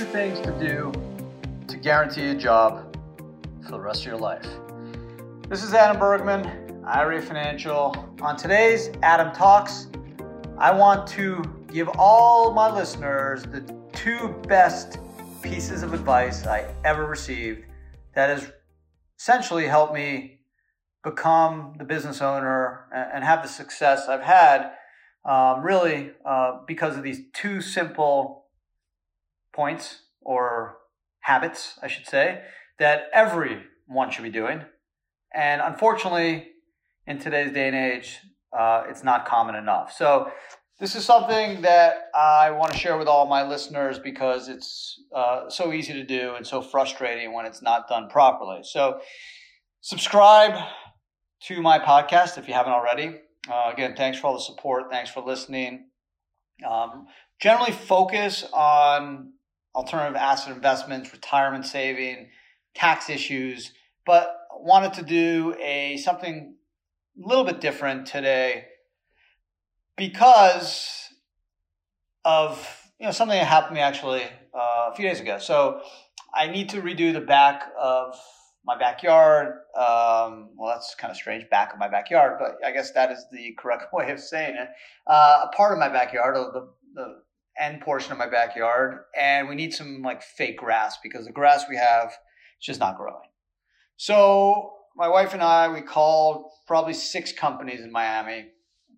two things to do to guarantee a job for the rest of your life. This is Adam Bergman, IRA Financial. On today's Adam Talks, I want to give all my listeners the two best pieces of advice I ever received that has essentially helped me become the business owner and have the success I've had, um, really uh, because of these two simple points or habits, I should say, that everyone should be doing. And unfortunately, in today's day and age, uh, it's not common enough. So, this is something that I want to share with all my listeners because it's uh, so easy to do and so frustrating when it's not done properly. So, subscribe to my podcast if you haven't already. Uh, again, thanks for all the support. Thanks for listening. Um, generally, focus on alternative asset investments, retirement saving, tax issues, but wanted to do a something a little bit different today because of you know something that happened to me actually uh, a few days ago. So I need to redo the back of my backyard. Um, well, that's kind of strange, back of my backyard, but I guess that is the correct way of saying it. Uh, a part of my backyard, the, the end portion of my backyard, and we need some like fake grass because the grass we have is just not growing. So my wife and I, we called probably six companies in Miami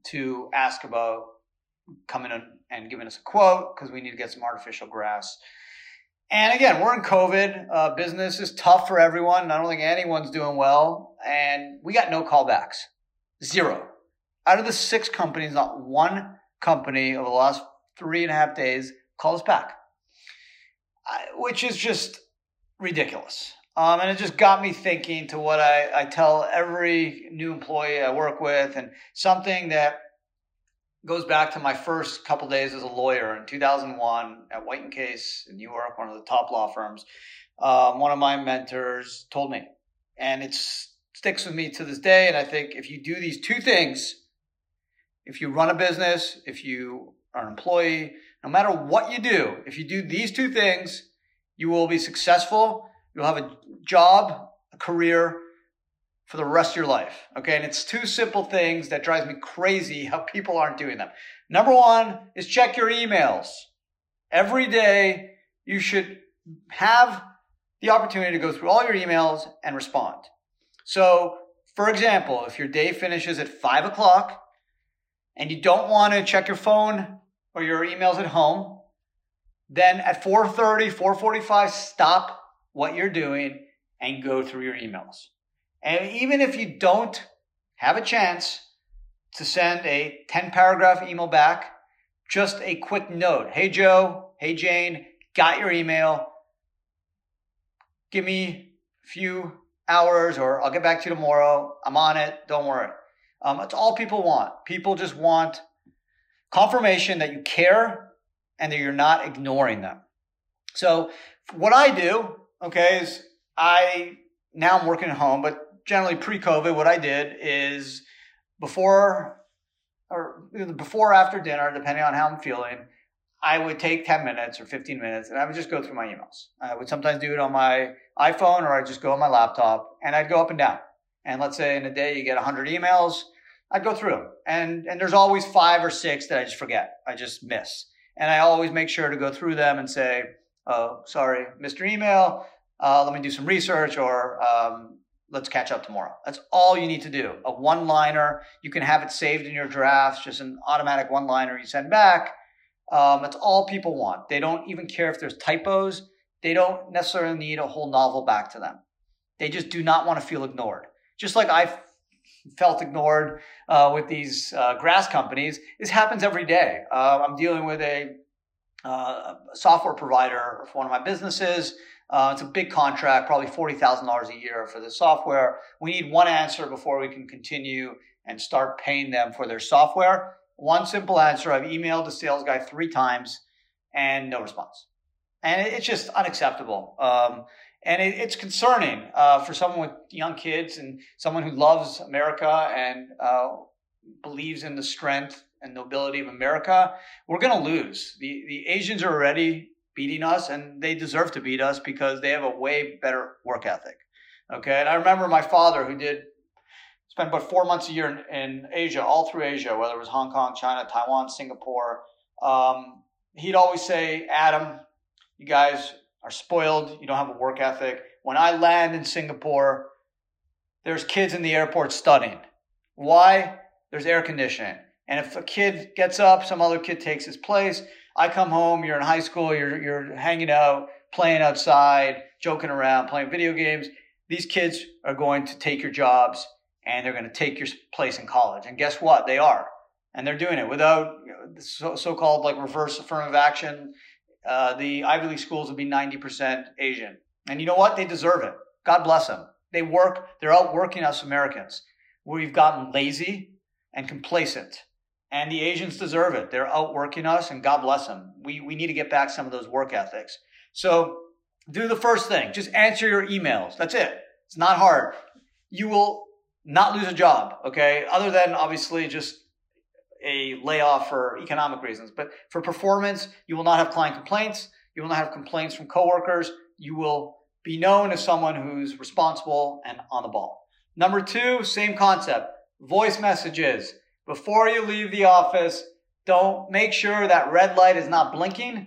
to ask about coming in and giving us a quote because we need to get some artificial grass. And again, we're in COVID. Uh, business is tough for everyone. I don't think anyone's doing well. And we got no callbacks. Zero. Out of the six companies, not one company over the last three and a half days called us back, which is just ridiculous. Um, and it just got me thinking to what I, I tell every new employee I work with, and something that goes back to my first couple days as a lawyer in 2001 at White and Case in New York, one of the top law firms. Um, one of my mentors told me, and it sticks with me to this day. And I think if you do these two things, if you run a business, if you are an employee, no matter what you do, if you do these two things, you will be successful. You'll have a job, a career for the rest of your life. Okay. And it's two simple things that drives me crazy how people aren't doing them. Number one is check your emails. Every day you should have the opportunity to go through all your emails and respond. So, for example, if your day finishes at five o'clock and you don't want to check your phone or your emails at home, then at 4:30, 4:45 stop what you're doing and go through your emails. And even if you don't have a chance to send a 10 paragraph email back, just a quick note. Hey Joe, hey Jane, got your email. Give me a few hours or I'll get back to you tomorrow. I'm on it. Don't worry. Um, it's all people want. People just want confirmation that you care and that you're not ignoring them. So what I do, okay, is I now I'm working at home, but generally pre-COVID, what I did is before or before or after dinner, depending on how I'm feeling, I would take 10 minutes or 15 minutes and I would just go through my emails. I would sometimes do it on my iPhone or I'd just go on my laptop and I'd go up and down. And let's say in a day you get 100 emails, I'd go through them. And, and there's always five or six that I just forget. I just miss. And I always make sure to go through them and say, oh, sorry, Mr. Email, uh, let me do some research or um, let's catch up tomorrow. That's all you need to do. A one liner, you can have it saved in your drafts, just an automatic one liner you send back. Um, that's all people want. They don't even care if there's typos. They don't necessarily need a whole novel back to them. They just do not want to feel ignored. Just like I felt ignored uh, with these uh, grass companies. This happens every day. Uh, I'm dealing with a uh, software provider for one of my businesses. Uh, it's a big contract, probably $40,000 a year for the software. We need one answer before we can continue and start paying them for their software. One simple answer. I've emailed the sales guy three times and no response. And it's just unacceptable. Um, and it, it's concerning uh, for someone with young kids and someone who loves America and uh, believes in the strength and nobility of America. We're going to lose. The the Asians are already beating us, and they deserve to beat us because they have a way better work ethic. Okay, and I remember my father who did spent about four months a year in, in Asia, all through Asia, whether it was Hong Kong, China, Taiwan, Singapore. Um, he'd always say, Adam, you guys are spoiled. You don't have a work ethic. When I land in Singapore, there's kids in the airport studying. Why? There's air conditioning. And if a kid gets up, some other kid takes his place. I come home, you're in high school, you're, you're hanging out, playing outside, joking around, playing video games. These kids are going to take your jobs and they're going to take your place in college. And guess what? They are. And they're doing it without so called like reverse affirmative action. Uh, the Ivy League schools will be 90% Asian. And you know what? They deserve it. God bless them. They work, they're outworking us Americans. We've gotten lazy and complacent. And the Asians deserve it. They're outworking us, and God bless them. We, we need to get back some of those work ethics. So do the first thing. Just answer your emails. That's it. It's not hard. You will not lose a job, okay? Other than obviously just a layoff for economic reasons. But for performance, you will not have client complaints. You will not have complaints from coworkers. You will be known as someone who's responsible and on the ball. Number two, same concept. Voice messages. Before you leave the office, don't make sure that red light is not blinking.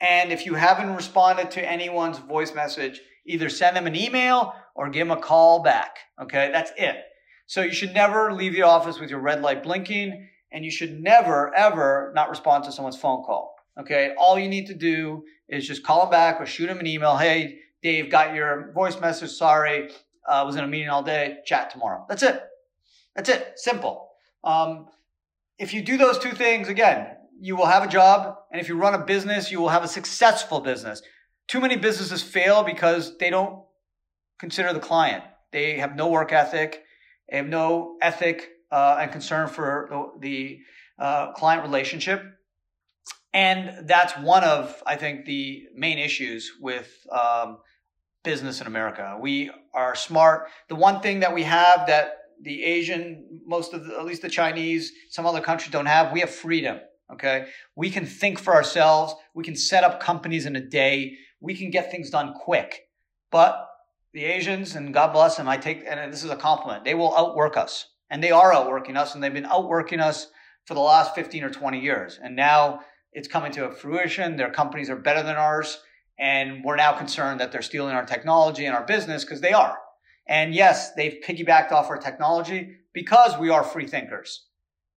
And if you haven't responded to anyone's voice message, either send them an email or give them a call back. Okay, that's it. So you should never leave the office with your red light blinking, and you should never, ever not respond to someone's phone call. Okay, all you need to do is just call them back or shoot them an email. Hey, Dave, got your voice message. Sorry, I uh, was in a meeting all day. Chat tomorrow. That's it. That's it. Simple. Um, if you do those two things, again, you will have a job. And if you run a business, you will have a successful business. Too many businesses fail because they don't consider the client. They have no work ethic. They have no ethic uh, and concern for the, the uh, client relationship. And that's one of, I think, the main issues with um, business in America. We are smart. The one thing that we have that the Asian, most of the, at least the Chinese, some other countries don't have, we have freedom. Okay. We can think for ourselves. We can set up companies in a day. We can get things done quick. But the Asians, and God bless them, I take, and this is a compliment, they will outwork us. And they are outworking us, and they've been outworking us for the last 15 or 20 years. And now it's coming to a fruition. Their companies are better than ours. And we're now concerned that they're stealing our technology and our business because they are. And yes, they've piggybacked off our technology because we are free thinkers.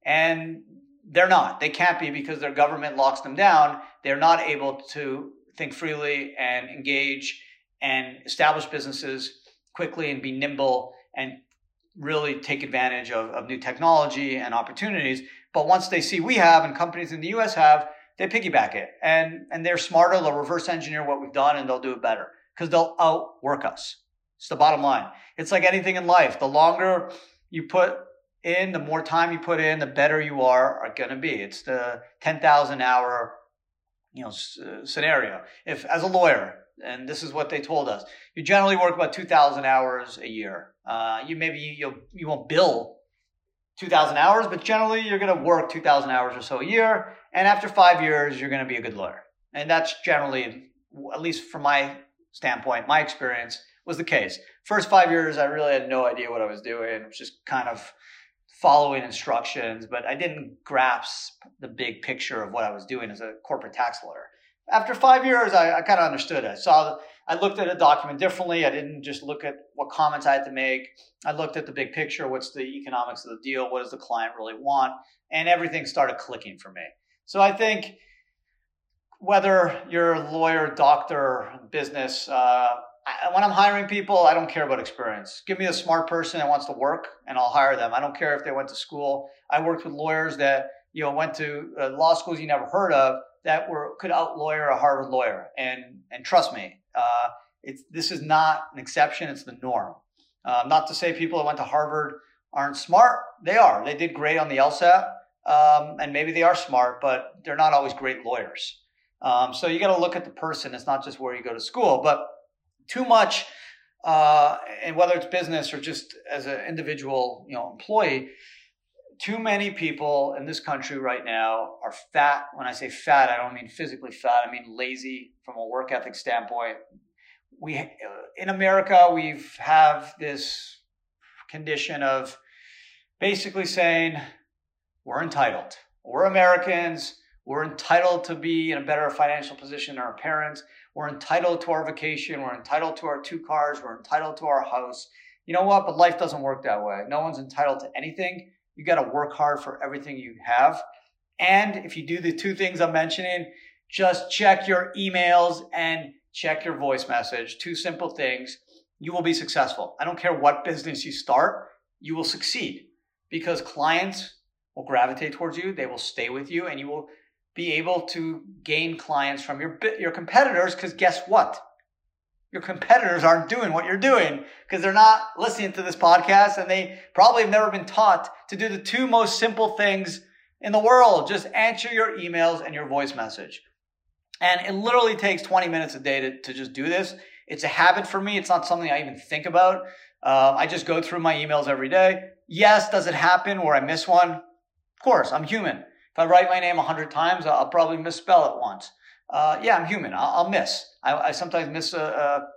And they're not. They can't be because their government locks them down. They're not able to think freely and engage and establish businesses quickly and be nimble and really take advantage of, of new technology and opportunities. But once they see we have and companies in the US have, they piggyback it and, and they're smarter. They'll reverse engineer what we've done and they'll do it better because they'll outwork us. It's the bottom line. It's like anything in life. The longer you put in, the more time you put in, the better you are, are going to be. It's the 10,000 hour, you know, s- uh, scenario. If as a lawyer, and this is what they told us, you generally work about 2,000 hours a year. Uh, you maybe you you won't bill 2,000 hours, but generally you're going to work 2,000 hours or so a year, and after five years you're going to be a good lawyer. And that's generally, at least from my standpoint, my experience was the case. First five years, I really had no idea what I was doing. It was just kind of following instructions, but I didn't grasp the big picture of what I was doing as a corporate tax lawyer. After five years, I, I kind of understood. I saw, I looked at a document differently. I didn't just look at what comments I had to make. I looked at the big picture. What's the economics of the deal? What does the client really want? And everything started clicking for me. So I think whether you're a lawyer, doctor, business, uh, I, when I'm hiring people, I don't care about experience. Give me a smart person that wants to work, and I'll hire them. I don't care if they went to school. I worked with lawyers that you know went to uh, law schools you never heard of that were could out lawyer a Harvard lawyer, and and trust me, uh, it's this is not an exception; it's the norm. Uh, not to say people that went to Harvard aren't smart. They are. They did great on the LSAT, um, and maybe they are smart, but they're not always great lawyers. Um, so you got to look at the person. It's not just where you go to school, but too much, uh, and whether it's business or just as an individual, you know, employee, too many people in this country right now are fat. When I say fat, I don't mean physically fat. I mean lazy from a work ethic standpoint. We in America we've have this condition of basically saying we're entitled. We're Americans. We're entitled to be in a better financial position than our parents. We're entitled to our vacation. We're entitled to our two cars. We're entitled to our house. You know what? But life doesn't work that way. No one's entitled to anything. You got to work hard for everything you have. And if you do the two things I'm mentioning, just check your emails and check your voice message. Two simple things. You will be successful. I don't care what business you start, you will succeed because clients will gravitate towards you, they will stay with you, and you will be able to gain clients from your your competitors because guess what? Your competitors aren't doing what you're doing because they're not listening to this podcast and they probably have never been taught to do the two most simple things in the world. Just answer your emails and your voice message. And it literally takes 20 minutes a day to, to just do this. It's a habit for me. It's not something I even think about. Um, I just go through my emails every day. Yes, does it happen where I miss one? Of course, I'm human. If I write my name a hundred times, I'll probably misspell it once. Uh, yeah, I'm human. I'll, I'll miss. I, I, sometimes miss a, a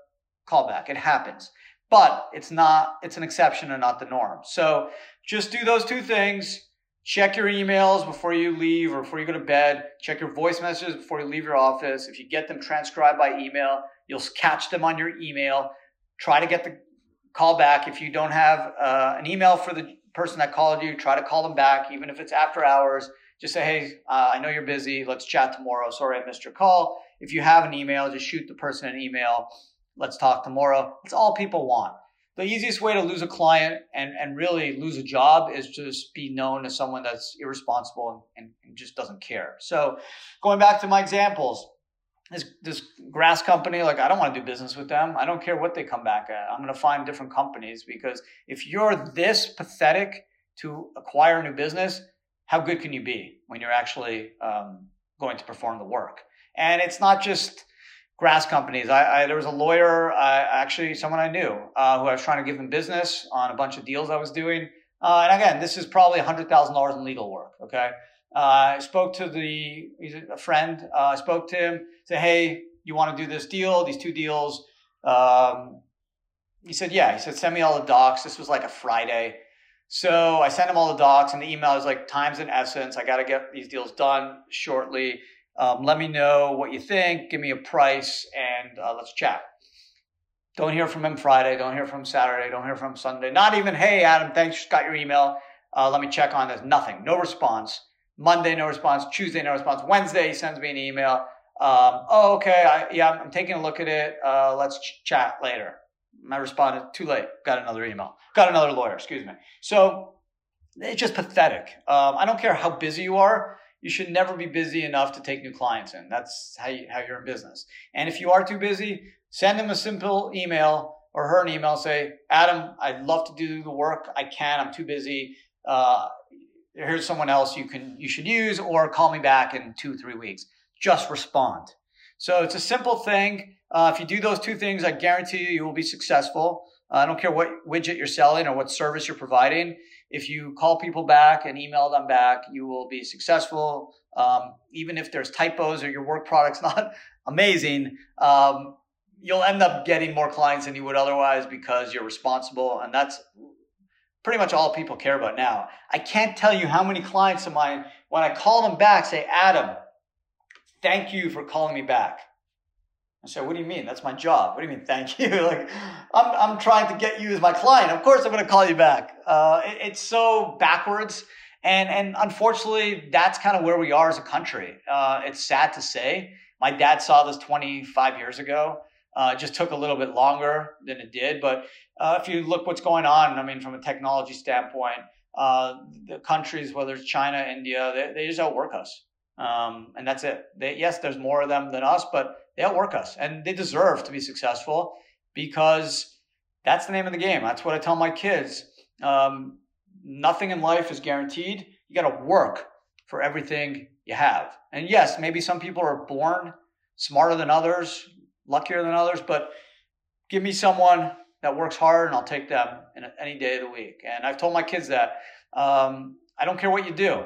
callback. It happens, but it's not. It's an exception and not the norm. So just do those two things. Check your emails before you leave or before you go to bed. Check your voice messages before you leave your office. If you get them transcribed by email, you'll catch them on your email. Try to get the call back. If you don't have uh, an email for the person that called you, try to call them back, even if it's after hours. Just say, hey, uh, I know you're busy. Let's chat tomorrow. Sorry I missed your call. If you have an email, just shoot the person an email. Let's talk tomorrow. It's all people want. The easiest way to lose a client and, and really lose a job is just be known as someone that's irresponsible and, and just doesn't care. So, going back to my examples, this this grass company like i don't want to do business with them i don't care what they come back at i'm going to find different companies because if you're this pathetic to acquire a new business how good can you be when you're actually um, going to perform the work and it's not just grass companies I, I there was a lawyer actually someone i knew uh, who i was trying to give him business on a bunch of deals i was doing uh, and again this is probably $100000 in legal work okay uh, I spoke to the he's a friend. Uh, I spoke to him. Said, "Hey, you want to do this deal? These two deals?" Um, he said, "Yeah." He said, "Send me all the docs." This was like a Friday, so I sent him all the docs, and the email is like, "Times in essence. I got to get these deals done shortly. Um, let me know what you think. Give me a price, and uh, let's chat." Don't hear from him Friday. Don't hear from him Saturday. Don't hear from him Sunday. Not even, "Hey, Adam, thanks. Just Got your email. Uh, let me check on this." Nothing. No response. Monday, no response. Tuesday, no response. Wednesday, he sends me an email. Um, oh, okay. I, yeah, I'm taking a look at it. Uh, let's ch- chat later. I responded, too late. Got another email. Got another lawyer, excuse me. So it's just pathetic. Um, I don't care how busy you are. You should never be busy enough to take new clients in. That's how, you, how you're in business. And if you are too busy, send them a simple email or her an email. Say, Adam, I'd love to do the work. I can. I'm too busy. Uh, here's someone else you can you should use or call me back in two three weeks just respond so it's a simple thing uh, if you do those two things i guarantee you you will be successful uh, i don't care what widget you're selling or what service you're providing if you call people back and email them back you will be successful um, even if there's typos or your work product's not amazing um, you'll end up getting more clients than you would otherwise because you're responsible and that's pretty much all people care about now. I can't tell you how many clients of mine, when I call them back, say, Adam, thank you for calling me back. I say, what do you mean? That's my job. What do you mean, thank you? like, I'm, I'm trying to get you as my client. Of course, I'm going to call you back. Uh, it, it's so backwards. And, and unfortunately, that's kind of where we are as a country. Uh, it's sad to say. My dad saw this 25 years ago. Uh, it just took a little bit longer than it did. But uh, if you look what's going on, I mean, from a technology standpoint, uh, the countries, whether it's China, India, they, they just outwork us. Um, and that's it. They, yes, there's more of them than us, but they outwork us and they deserve to be successful because that's the name of the game. That's what I tell my kids. Um, nothing in life is guaranteed. You got to work for everything you have. And yes, maybe some people are born smarter than others, luckier than others, but give me someone that works hard and I'll take them any day of the week. And I've told my kids that. Um, I don't care what you do.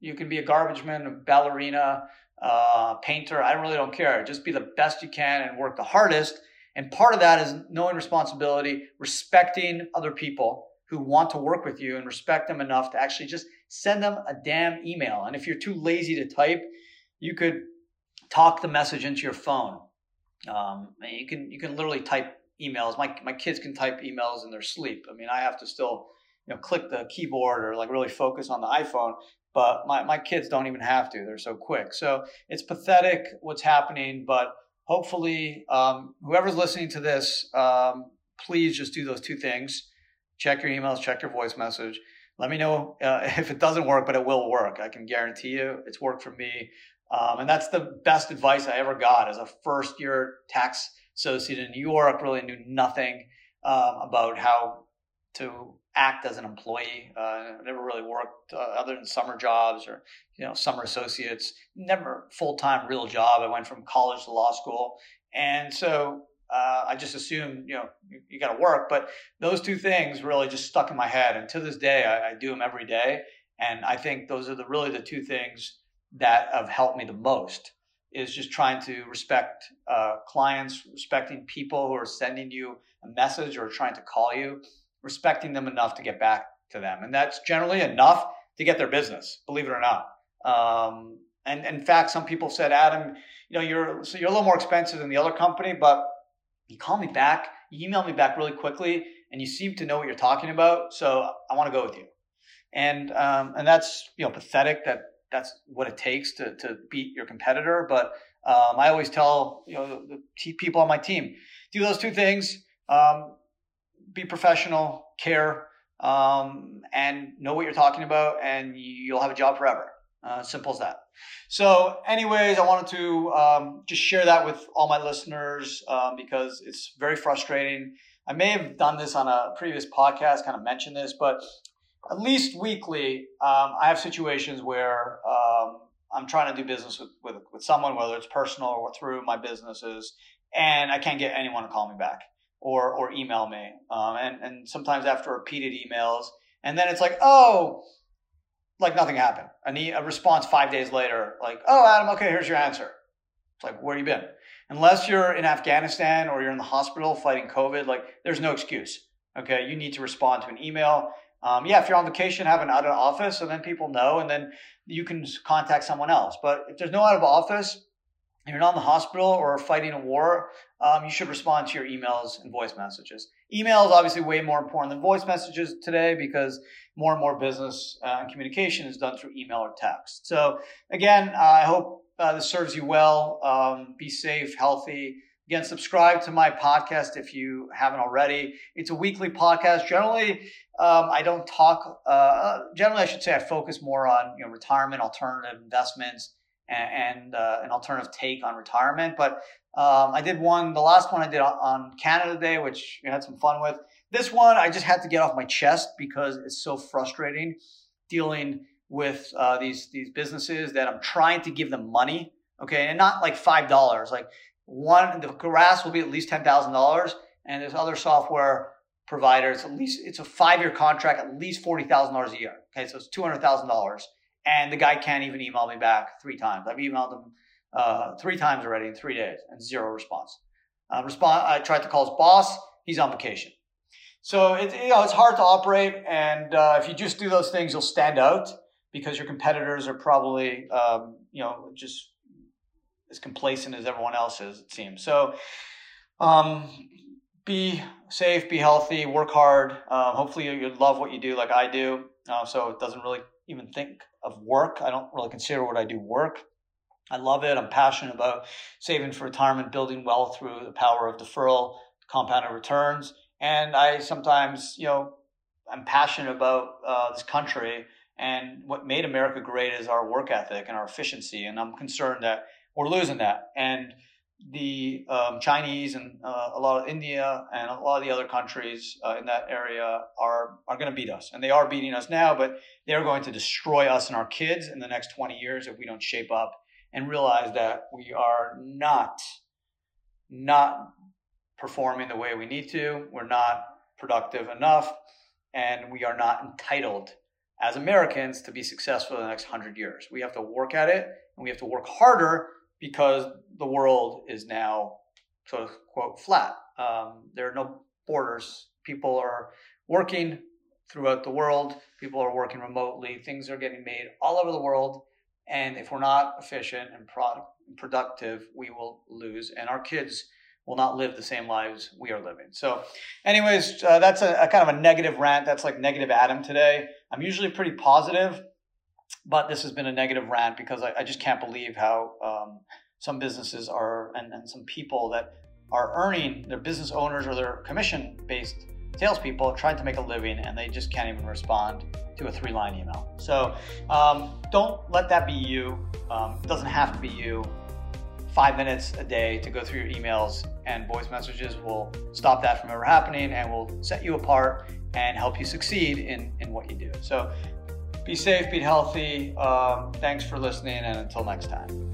You can be a garbage man, a ballerina, uh, painter. I really don't care. Just be the best you can and work the hardest. And part of that is knowing responsibility, respecting other people who want to work with you and respect them enough to actually just send them a damn email. And if you're too lazy to type, you could talk the message into your phone. Um, you can you can literally type emails. My my kids can type emails in their sleep. I mean, I have to still you know click the keyboard or like really focus on the iPhone. But my, my kids don't even have to. They're so quick. So it's pathetic what's happening. But hopefully, um, whoever's listening to this, um, please just do those two things check your emails, check your voice message. Let me know uh, if it doesn't work, but it will work. I can guarantee you it's worked for me. Um, and that's the best advice I ever got as a first year tax associate in New York. Really knew nothing um, about how to act as an employee. Uh, never really worked uh, other than summer jobs or you know summer associates. Never full time real job. I went from college to law school, and so uh, I just assumed you know you, you got to work. But those two things really just stuck in my head, and to this day I, I do them every day. And I think those are the really the two things that have helped me the most is just trying to respect uh, clients, respecting people who are sending you a message or trying to call you respecting them enough to get back to them. And that's generally enough to get their business, believe it or not. Um, and, in fact, some people said, Adam, you know, you're, so you're a little more expensive than the other company, but you call me back, you email me back really quickly, and you seem to know what you're talking about. So I want to go with you. And, um, and that's, you know, pathetic that that's what it takes to, to beat your competitor. But um, I always tell, you know, the, the people on my team, do those two things. Um, be professional, care, um, and know what you're talking about, and you'll have a job forever. Uh, simple as that. So, anyways, I wanted to um, just share that with all my listeners um, because it's very frustrating. I may have done this on a previous podcast, kind of mentioned this, but at least weekly, um, I have situations where um, I'm trying to do business with, with, with someone, whether it's personal or through my businesses, and I can't get anyone to call me back or or email me. Um, and and sometimes after repeated emails, and then it's like, oh, like nothing happened. I need a response five days later, like, oh, Adam, okay, here's your answer. It's like, where you been? Unless you're in Afghanistan or you're in the hospital fighting COVID, like, there's no excuse. Okay, you need to respond to an email. Um, yeah, if you're on vacation, have an out of office, and then people know, and then you can contact someone else. But if there's no out of office, if you're not in the hospital or fighting a war, um, you should respond to your emails and voice messages. Email is obviously way more important than voice messages today because more and more business uh, and communication is done through email or text. So, again, I hope uh, this serves you well. Um, be safe, healthy. Again, subscribe to my podcast if you haven't already. It's a weekly podcast. Generally, um, I don't talk. Uh, generally, I should say I focus more on you know retirement, alternative investments, and, and uh, an alternative take on retirement. But um, I did one, the last one I did on Canada Day, which I had some fun with. This one I just had to get off my chest because it's so frustrating dealing with uh, these these businesses that I'm trying to give them money, okay, and not like five dollars. Like one, the grass will be at least ten thousand dollars, and there's other software providers. At least it's a five year contract, at least forty thousand dollars a year. Okay, so it's two hundred thousand dollars, and the guy can't even email me back three times. I've emailed him uh, three times already in three days and zero response. Uh, respond. I tried to call his boss. He's on vacation. So it, you know it's hard to operate, and uh, if you just do those things, you'll stand out because your competitors are probably um, you know just as complacent as everyone else is. It seems so. Um, be safe, be healthy, work hard. Um, hopefully, you love what you do, like I do. Uh, so it doesn't really even think of work. I don't really consider what I do work. I love it. I'm passionate about saving for retirement, building wealth through the power of deferral, compounded returns. And I sometimes, you know, I'm passionate about uh, this country. And what made America great is our work ethic and our efficiency. And I'm concerned that we're losing that. And the um, Chinese and uh, a lot of India and a lot of the other countries uh, in that area are are going to beat us, and they are beating us now. But they're going to destroy us and our kids in the next 20 years if we don't shape up and realize that we are not not performing the way we need to. We're not productive enough, and we are not entitled as Americans to be successful in the next hundred years. We have to work at it and we have to work harder because the world is now sort of quote flat. Um, there are no borders. People are working throughout the world. People are working remotely. Things are getting made all over the world. And if we're not efficient and product, productive, we will lose. And our kids will not live the same lives we are living. So, anyways, uh, that's a, a, kind of a negative rant. That's like negative Adam today. I'm usually pretty positive, but this has been a negative rant because I, I just can't believe how um, some businesses are and, and some people that are earning their business owners or their commission based salespeople trying to make a living and they just can't even respond to a three line email. So um, don't let that be you. Um, it doesn't have to be you. Five minutes a day to go through your emails and voice messages will stop that from ever happening and will set you apart and help you succeed in, in what you do. So be safe, be healthy. Um, thanks for listening, and until next time.